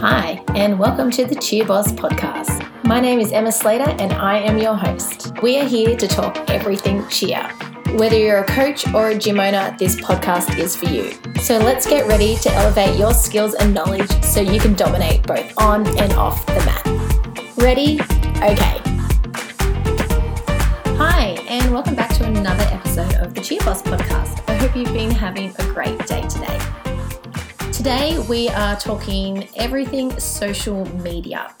Hi, and welcome to the Cheer Boss podcast. My name is Emma Slater, and I am your host. We are here to talk everything cheer. Whether you're a coach or a gym owner, this podcast is for you. So let's get ready to elevate your skills and knowledge so you can dominate both on and off the mat. Ready? Okay. Hi, and welcome back to another episode of the Cheer Boss podcast. I hope you've been having a great day today. Today, we are talking everything social media.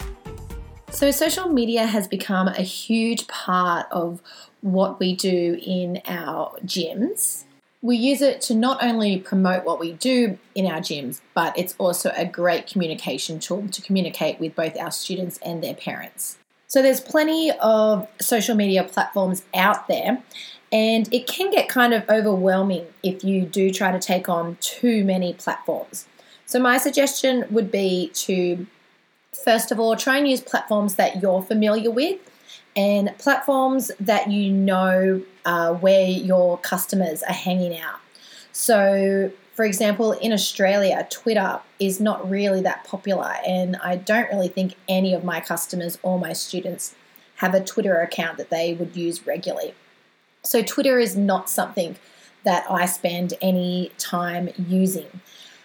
So, social media has become a huge part of what we do in our gyms. We use it to not only promote what we do in our gyms, but it's also a great communication tool to communicate with both our students and their parents. So, there's plenty of social media platforms out there, and it can get kind of overwhelming if you do try to take on too many platforms. So, my suggestion would be to first of all try and use platforms that you're familiar with and platforms that you know uh, where your customers are hanging out. So, for example, in Australia, Twitter is not really that popular, and I don't really think any of my customers or my students have a Twitter account that they would use regularly. So, Twitter is not something that I spend any time using.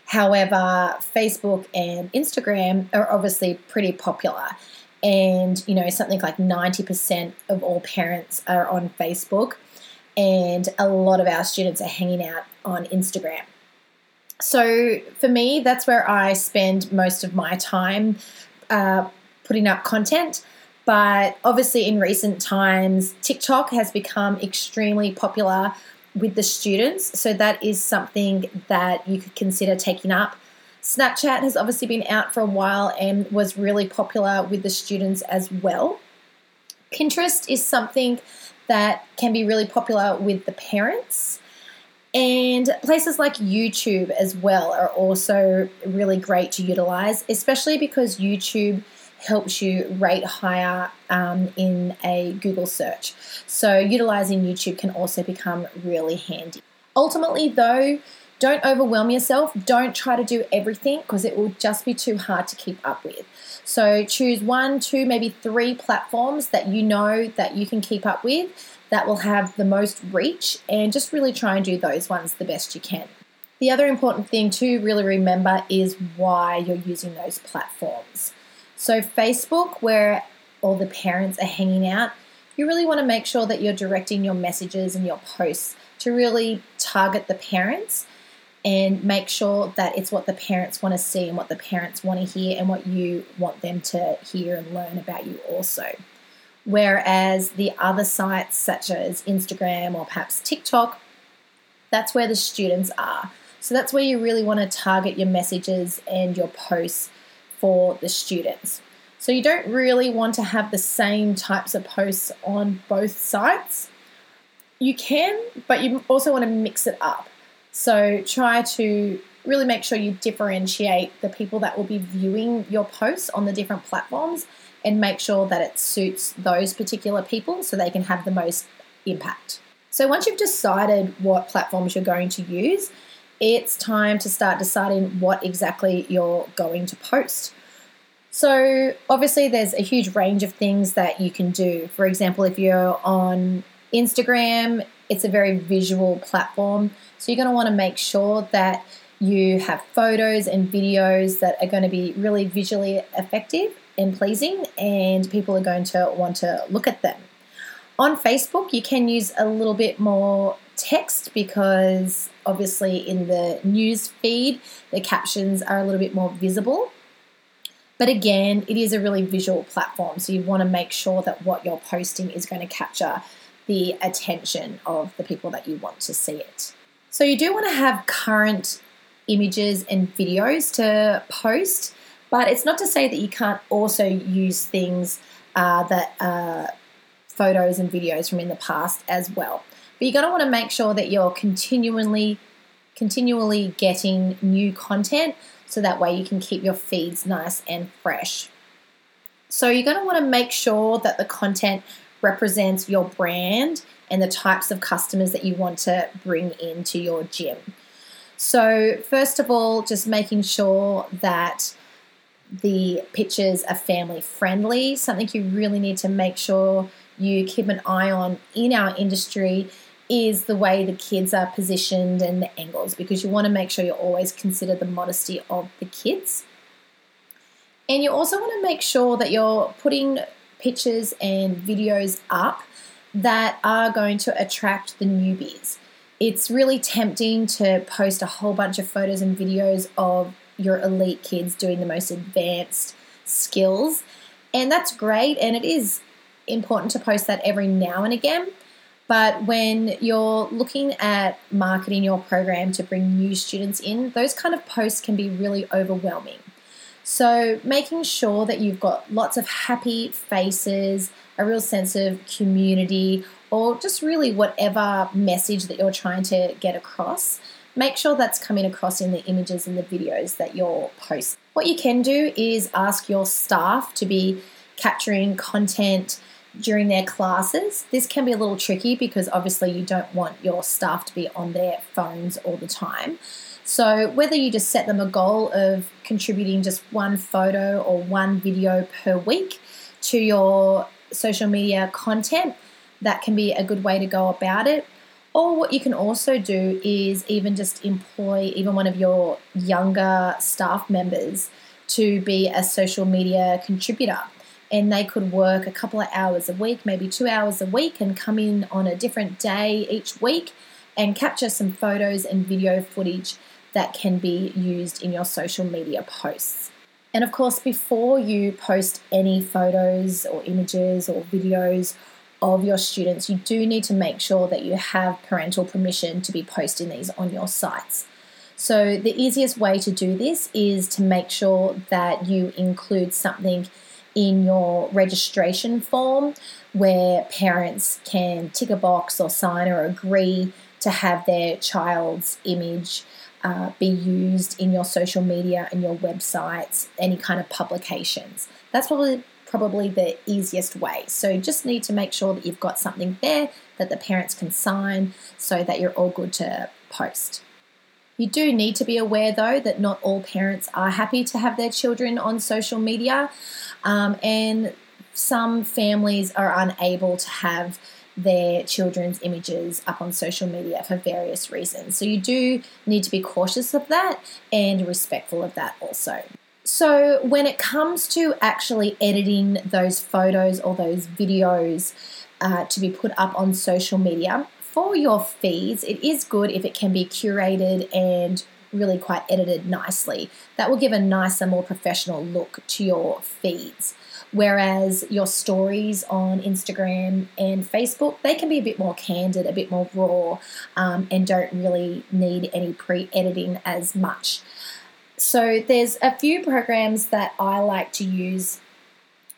However, Facebook and Instagram are obviously pretty popular. And, you know, something like 90% of all parents are on Facebook, and a lot of our students are hanging out on Instagram. So, for me, that's where I spend most of my time uh, putting up content. But obviously, in recent times, TikTok has become extremely popular with the students. So that is something that you could consider taking up. Snapchat has obviously been out for a while and was really popular with the students as well. Pinterest is something that can be really popular with the parents. And places like YouTube as well are also really great to utilize, especially because YouTube helps you rate higher um, in a Google search. So, utilizing YouTube can also become really handy. Ultimately, though, don't overwhelm yourself. Don't try to do everything because it will just be too hard to keep up with. So, choose one, two, maybe three platforms that you know that you can keep up with that will have the most reach and just really try and do those ones the best you can. The other important thing to really remember is why you're using those platforms. So, Facebook, where all the parents are hanging out, you really want to make sure that you're directing your messages and your posts to really target the parents and make sure that it's what the parents want to see and what the parents want to hear and what you want them to hear and learn about you also. Whereas the other sites, such as Instagram or perhaps TikTok, that's where the students are. So that's where you really want to target your messages and your posts for the students. So you don't really want to have the same types of posts on both sites. You can, but you also want to mix it up. So try to really make sure you differentiate the people that will be viewing your posts on the different platforms and make sure that it suits those particular people so they can have the most impact. So once you've decided what platforms you're going to use, it's time to start deciding what exactly you're going to post. So, obviously, there's a huge range of things that you can do. For example, if you're on Instagram, it's a very visual platform. So, you're going to want to make sure that you have photos and videos that are going to be really visually effective and pleasing, and people are going to want to look at them. On Facebook, you can use a little bit more text because obviously in the news feed, the captions are a little bit more visible. But again, it is a really visual platform, so you want to make sure that what you're posting is going to capture the attention of the people that you want to see it. So you do want to have current images and videos to post, but it's not to say that you can't also use things uh, that are photos and videos from in the past as well. But you're going to want to make sure that you're continually continually getting new content so that way you can keep your feeds nice and fresh. So you're going to want to make sure that the content represents your brand and the types of customers that you want to bring into your gym. So, first of all, just making sure that the pictures are family friendly. Something you really need to make sure you keep an eye on in our industry is the way the kids are positioned and the angles because you want to make sure you always consider the modesty of the kids. And you also want to make sure that you're putting pictures and videos up that are going to attract the newbies. It's really tempting to post a whole bunch of photos and videos of your elite kids doing the most advanced skills. And that's great. And it is important to post that every now and again. But when you're looking at marketing your program to bring new students in, those kind of posts can be really overwhelming. So, making sure that you've got lots of happy faces, a real sense of community, or just really whatever message that you're trying to get across, make sure that's coming across in the images and the videos that you're posting. What you can do is ask your staff to be capturing content during their classes. This can be a little tricky because obviously you don't want your staff to be on their phones all the time. So, whether you just set them a goal of contributing just one photo or one video per week to your social media content, that can be a good way to go about it. Or what you can also do is even just employ even one of your younger staff members to be a social media contributor and they could work a couple of hours a week, maybe two hours a week, and come in on a different day each week and capture some photos and video footage that can be used in your social media posts. And of course, before you post any photos or images or videos of your students, you do need to make sure that you have parental permission to be posting these on your sites. So, the easiest way to do this is to make sure that you include something in your registration form where parents can tick a box or sign or agree to have their child's image uh, be used in your social media and your websites, any kind of publications. That's probably probably the easiest way. So just need to make sure that you've got something there that the parents can sign so that you're all good to post. You do need to be aware, though, that not all parents are happy to have their children on social media, um, and some families are unable to have their children's images up on social media for various reasons. So, you do need to be cautious of that and respectful of that also. So, when it comes to actually editing those photos or those videos uh, to be put up on social media, for your feeds, it is good if it can be curated and really quite edited nicely. That will give a nicer, more professional look to your feeds. Whereas your stories on Instagram and Facebook, they can be a bit more candid, a bit more raw, um, and don't really need any pre editing as much. So, there's a few programs that I like to use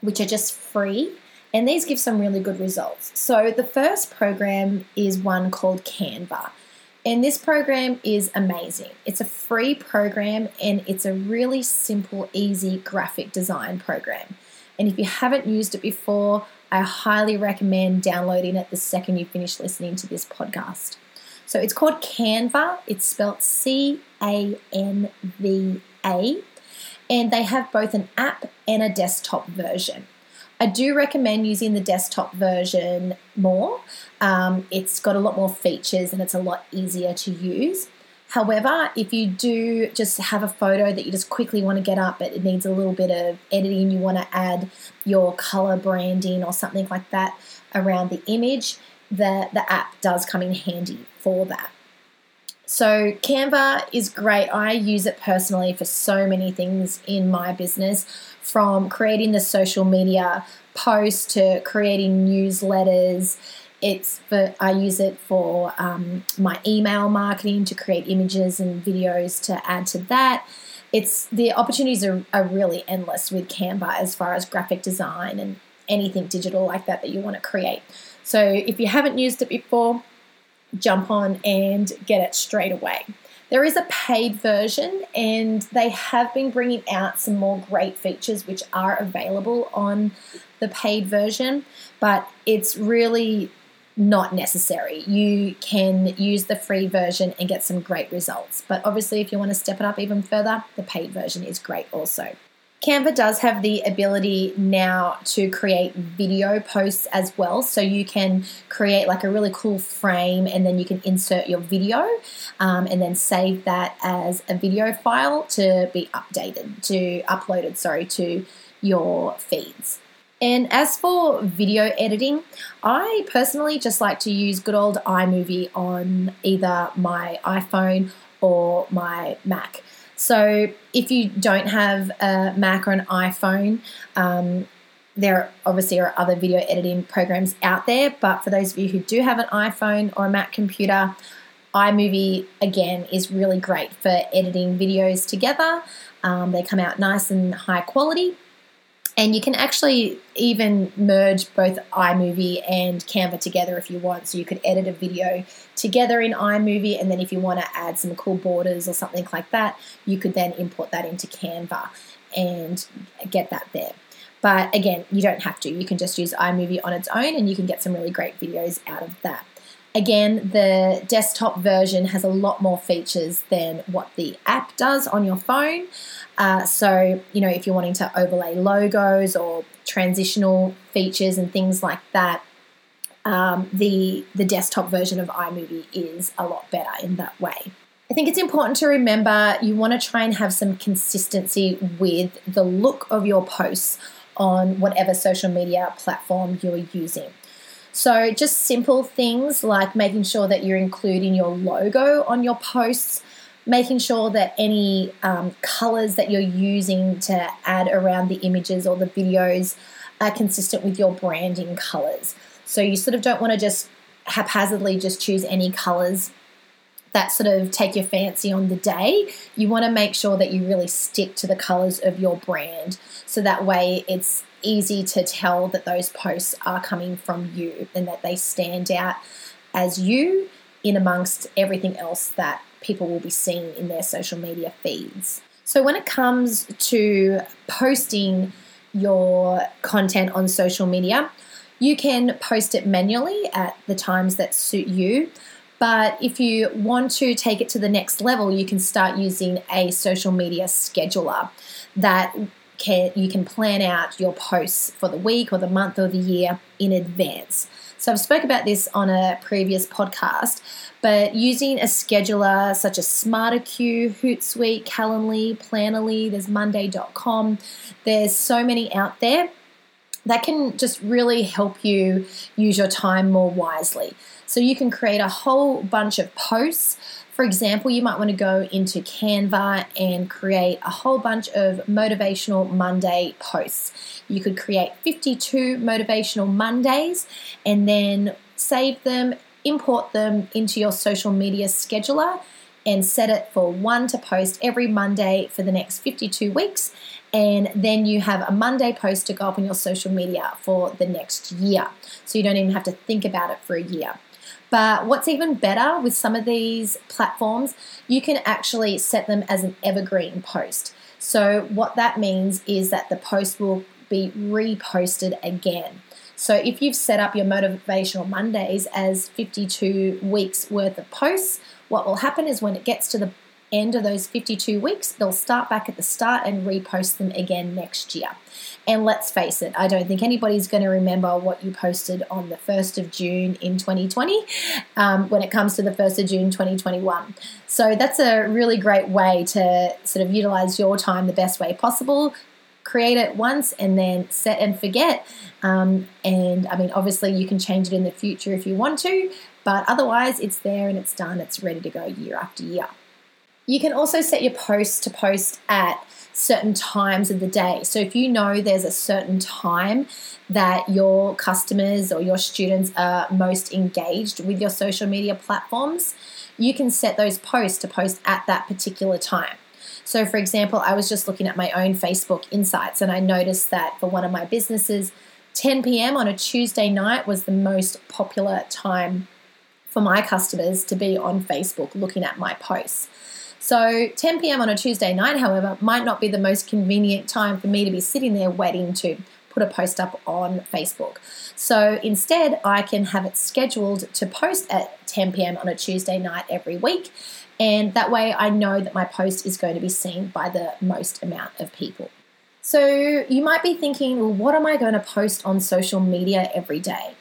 which are just free and these give some really good results. So, the first program is one called Canva. And this program is amazing. It's a free program and it's a really simple, easy graphic design program. And if you haven't used it before, I highly recommend downloading it the second you finish listening to this podcast. So it's called Canva. It's spelled C A N V A. And they have both an app and a desktop version. I do recommend using the desktop version more. Um, it's got a lot more features and it's a lot easier to use. However, if you do just have a photo that you just quickly want to get up, but it needs a little bit of editing, you want to add your color branding or something like that around the image, the, the app does come in handy for that. So, Canva is great. I use it personally for so many things in my business from creating the social media post to creating newsletters. It's for I use it for um, my email marketing to create images and videos to add to that. It's the opportunities are, are really endless with Canva as far as graphic design and anything digital like that that you want to create. So if you haven't used it before, jump on and get it straight away. There is a paid version, and they have been bringing out some more great features which are available on the paid version, but it's really not necessary. You can use the free version and get some great results. But obviously, if you want to step it up even further, the paid version is great also. Canva does have the ability now to create video posts as well. So you can create like a really cool frame and then you can insert your video um, and then save that as a video file to be updated, to uploaded, sorry, to your feeds. And as for video editing, I personally just like to use good old iMovie on either my iPhone or my Mac. So if you don't have a Mac or an iPhone, um, there obviously are other video editing programs out there, but for those of you who do have an iPhone or a Mac computer, iMovie again is really great for editing videos together. Um, they come out nice and high quality. And you can actually even merge both iMovie and Canva together if you want. So you could edit a video together in iMovie, and then if you want to add some cool borders or something like that, you could then import that into Canva and get that there. But again, you don't have to. You can just use iMovie on its own and you can get some really great videos out of that. Again, the desktop version has a lot more features than what the app does on your phone. Uh, so, you know, if you're wanting to overlay logos or transitional features and things like that, um, the the desktop version of iMovie is a lot better in that way. I think it's important to remember you want to try and have some consistency with the look of your posts on whatever social media platform you're using. So, just simple things like making sure that you're including your logo on your posts, making sure that any um, colors that you're using to add around the images or the videos are consistent with your branding colors. So, you sort of don't want to just haphazardly just choose any colors that sort of take your fancy on the day, you want to make sure that you really stick to the colors of your brand. So that way it's easy to tell that those posts are coming from you and that they stand out as you in amongst everything else that people will be seeing in their social media feeds. So when it comes to posting your content on social media, you can post it manually at the times that suit you. But if you want to take it to the next level, you can start using a social media scheduler that can you can plan out your posts for the week or the month or the year in advance. So I've spoke about this on a previous podcast, but using a scheduler such as SmarterQueue, Hootsuite, Calendly, Plannerly, there's Monday.com, there's so many out there that can just really help you use your time more wisely. So you can create a whole bunch of posts. For example, you might want to go into Canva and create a whole bunch of motivational Monday posts. You could create 52 motivational Mondays and then save them, import them into your social media scheduler and set it for one to post every Monday for the next 52 weeks. And then you have a Monday post to go up on your social media for the next year. So you don't even have to think about it for a year. But what's even better with some of these platforms, you can actually set them as an evergreen post. So, what that means is that the post will be reposted again. So, if you've set up your Motivational Mondays as 52 weeks worth of posts, what will happen is when it gets to the end of those 52 weeks, they'll start back at the start and repost them again next year. And let's face it, I don't think anybody's going to remember what you posted on the 1st of June in 2020 um, when it comes to the 1st of June 2021. So that's a really great way to sort of utilize your time the best way possible. Create it once and then set and forget. Um, and I mean, obviously, you can change it in the future if you want to, but otherwise, it's there and it's done. It's ready to go year after year. You can also set your posts to post at certain times of the day. So if you know there's a certain time that your customers or your students are most engaged with your social media platforms, you can set those posts to post at that particular time. So, for example, I was just looking at my own Facebook insights and I noticed that for one of my businesses, 10 p.m. on a Tuesday night was the most popular time for my customers to be on Facebook looking at my posts. So 10 p.m. on a Tuesday night, however, might not be the most convenient time for me to be sitting there waiting to put a post up on Facebook. So instead, I can have it scheduled to post at 10 p.m. on a Tuesday night every week. And that way, I know that my post is going to be seen by the most amount of people. So you might be thinking, well, what am I going to post on social media every day?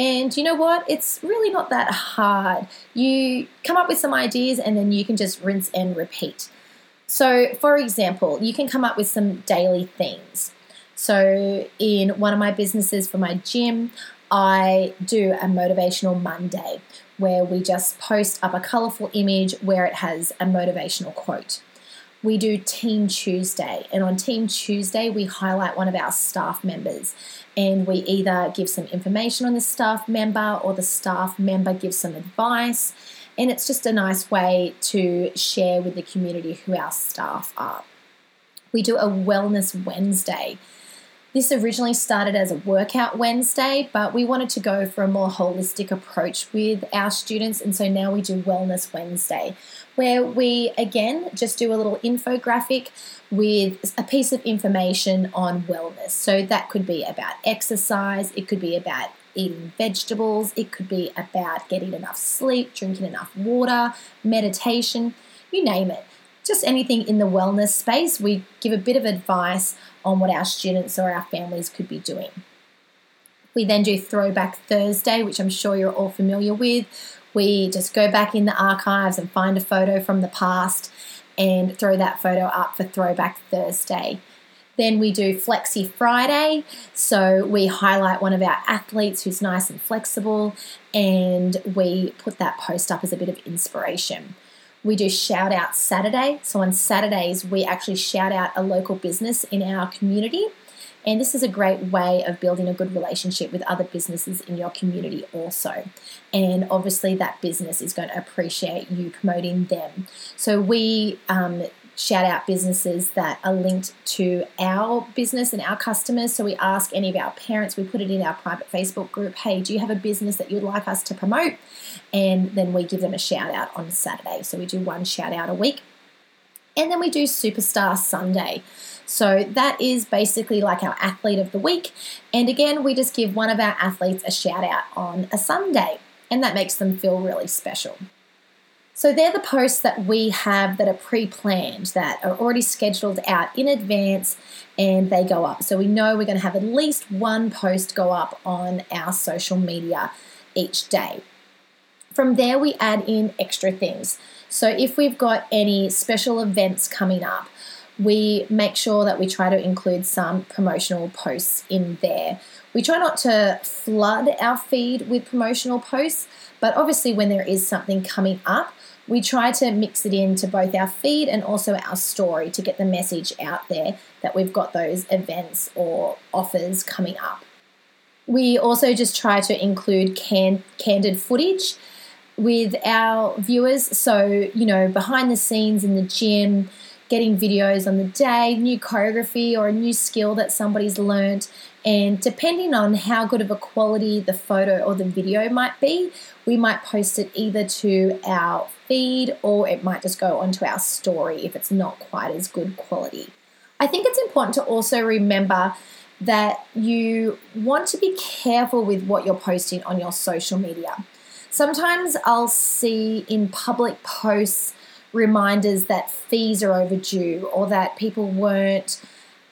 And you know what? It's really not that hard. You come up with some ideas and then you can just rinse and repeat. So, for example, you can come up with some daily themes. So, in one of my businesses for my gym, I do a motivational Monday where we just post up a colorful image where it has a motivational quote. We do Team Tuesday, and on Team Tuesday, we highlight one of our staff members and we either give some information on the staff member or the staff member gives some advice. And it's just a nice way to share with the community who our staff are. We do a Wellness Wednesday this originally started as a workout Wednesday, but we wanted to go for a more holistic approach with our students, and so now we do Wellness Wednesday, where we again just do a little infographic with a piece of information on wellness. So that could be about exercise, it could be about eating vegetables, it could be about getting enough sleep, drinking enough water, meditation, you name it just anything in the wellness space, we give a bit of advice on what our students or our families could be doing. We then do Throwback Thursday, which I'm sure you're all familiar with. We just go back in the archives and find a photo from the past and throw that photo up for Throwback Thursday. Then we do Flexi Friday. So we highlight one of our athletes who's nice and flexible and we put that post up as a bit of inspiration. We do shout out Saturday. So on Saturdays, we actually shout out a local business in our community. And this is a great way of building a good relationship with other businesses in your community, also. And obviously, that business is going to appreciate you promoting them. So, we um, shout out businesses that are linked to our business and our customers. So we ask any of our parents, we put it in our private Facebook group, hey, do you have a business that you'd like us to promote? And then we give them a shout out on Saturday. So we do one shout out a week. And then we do Superstar Sunday. So that is basically like our athlete of the week. And again, we just give one of our athletes a shout out on a Sunday. And that makes them feel really special. So they're the posts that we have that are pre planned, that are already scheduled out in advance and they go up. So we know we're going to have at least one post go up on our social media each day. From there, we add in extra things. So if we've got any special events coming up, we make sure that we try to include some promotional posts in there. We try not to flood our feed with promotional posts, but obviously, when there is something coming up, we try to mix it into both our feed and also our story to get the message out there that we've got those events or offers coming up. We also just try to include can- candid footage with our viewers. So, you know, behind the scenes in the gym, getting videos on the day, new choreography or a new skill that somebody's learnt. And depending on how good of a quality the photo or the video might be, we might post it either to our feed or it might just go onto our story if it's not quite as good quality. I think it's important to also remember that you want to be careful with what you're posting on your social media. Sometimes I'll see in public posts reminders that fees are overdue or that people weren't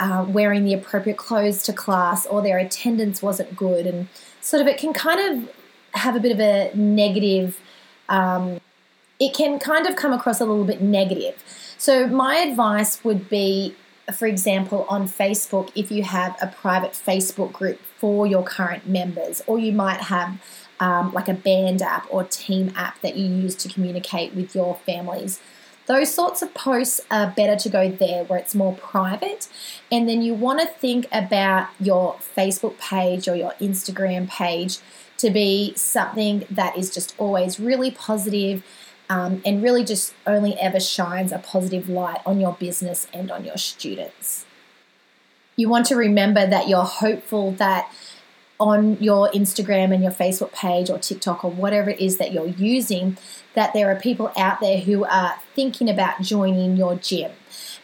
uh, wearing the appropriate clothes to class or their attendance wasn't good. And sort of it can kind of have a bit of a negative, um, it can kind of come across a little bit negative. So, my advice would be, for example, on Facebook, if you have a private Facebook group for your current members, or you might have um, like a band app or team app that you use to communicate with your families. Those sorts of posts are better to go there where it's more private. And then you want to think about your Facebook page or your Instagram page to be something that is just always really positive, um, and really just only ever shines a positive light on your business and on your students. You want to remember that you're hopeful that on your Instagram and your Facebook page or TikTok or whatever it is that you're using, that there are people out there who are thinking about joining your gym.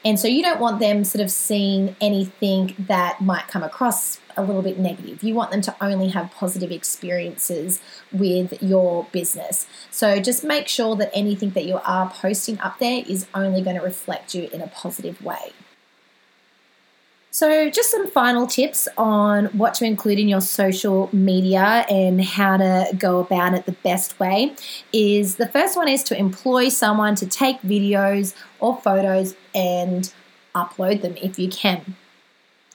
And so you don't want them sort of seeing anything that might come across a little bit negative. You want them to only have positive experiences with your business. So just make sure that anything that you are posting up there is only going to reflect you in a positive way. So, just some final tips on what to include in your social media and how to go about it the best way is the first one is to employ someone to take videos or photos and upload them if you can.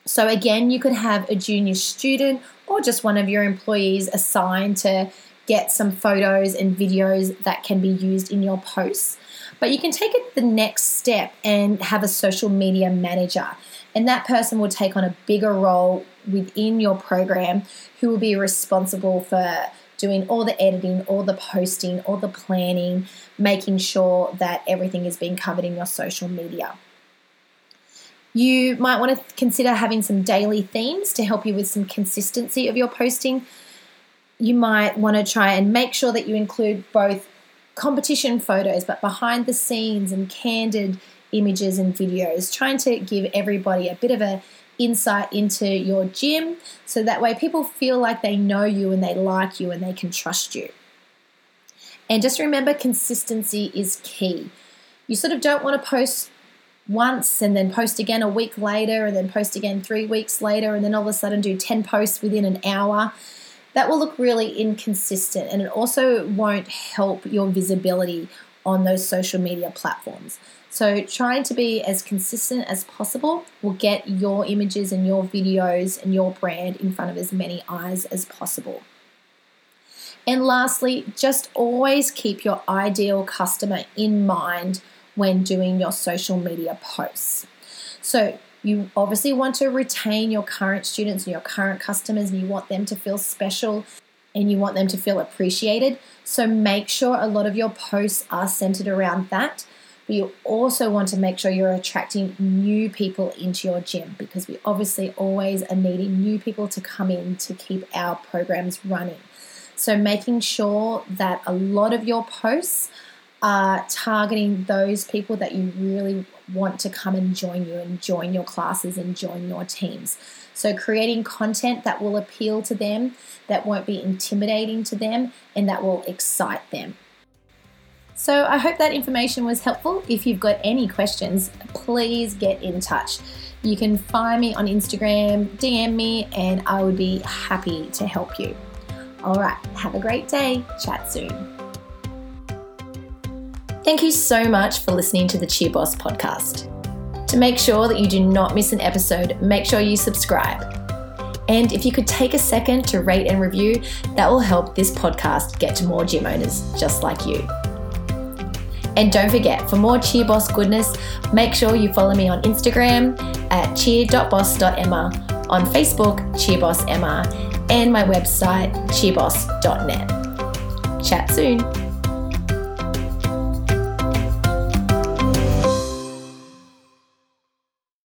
So, again, you could have a junior student or just one of your employees assigned to get some photos and videos that can be used in your posts. But you can take it the next step and have a social media manager and that person will take on a bigger role within your program who will be responsible for doing all the editing, all the posting, all the planning, making sure that everything is being covered in your social media. You might want to consider having some daily themes to help you with some consistency of your posting. You might want to try and make sure that you include both competition photos, but behind the scenes and candid images and videos, trying to give everybody a bit of a insight into your gym so that way people feel like they know you and they like you and they can trust you. And just remember consistency is key. You sort of don't want to post once and then post again a week later and then post again 3 weeks later and then all of a sudden do 10 posts within an hour. That will look really inconsistent and it also won't help your visibility on those social media platforms. So, trying to be as consistent as possible will get your images and your videos and your brand in front of as many eyes as possible. And lastly, just always keep your ideal customer in mind when doing your social media posts. So, you obviously want to retain your current students and your current customers, and you want them to feel special and you want them to feel appreciated. So, make sure a lot of your posts are centered around that but you also want to make sure you're attracting new people into your gym because we obviously always are needing new people to come in to keep our programs running. So, making sure that a lot of your posts are targeting those people that you really want to come and join you and join your classes and join your teams. So, creating content that will appeal to them, that won't be intimidating to them, and that will excite them. So I hope that information was helpful. If you've got any questions, please get in touch. You can find me on Instagram, DM me, and I would be happy to help you. All right, have a great day. Chat soon. Thank you so much for listening to the Cheer Boss podcast. To make sure that you do not miss an episode, make sure you subscribe. And if you could take a second to rate and review, that will help this podcast get to more gym owners just like you. And don't forget, for more Cheer Boss goodness, make sure you follow me on Instagram at cheer.boss.emma, on Facebook, cheerboss emma, and my website, cheerboss.net. Chat soon.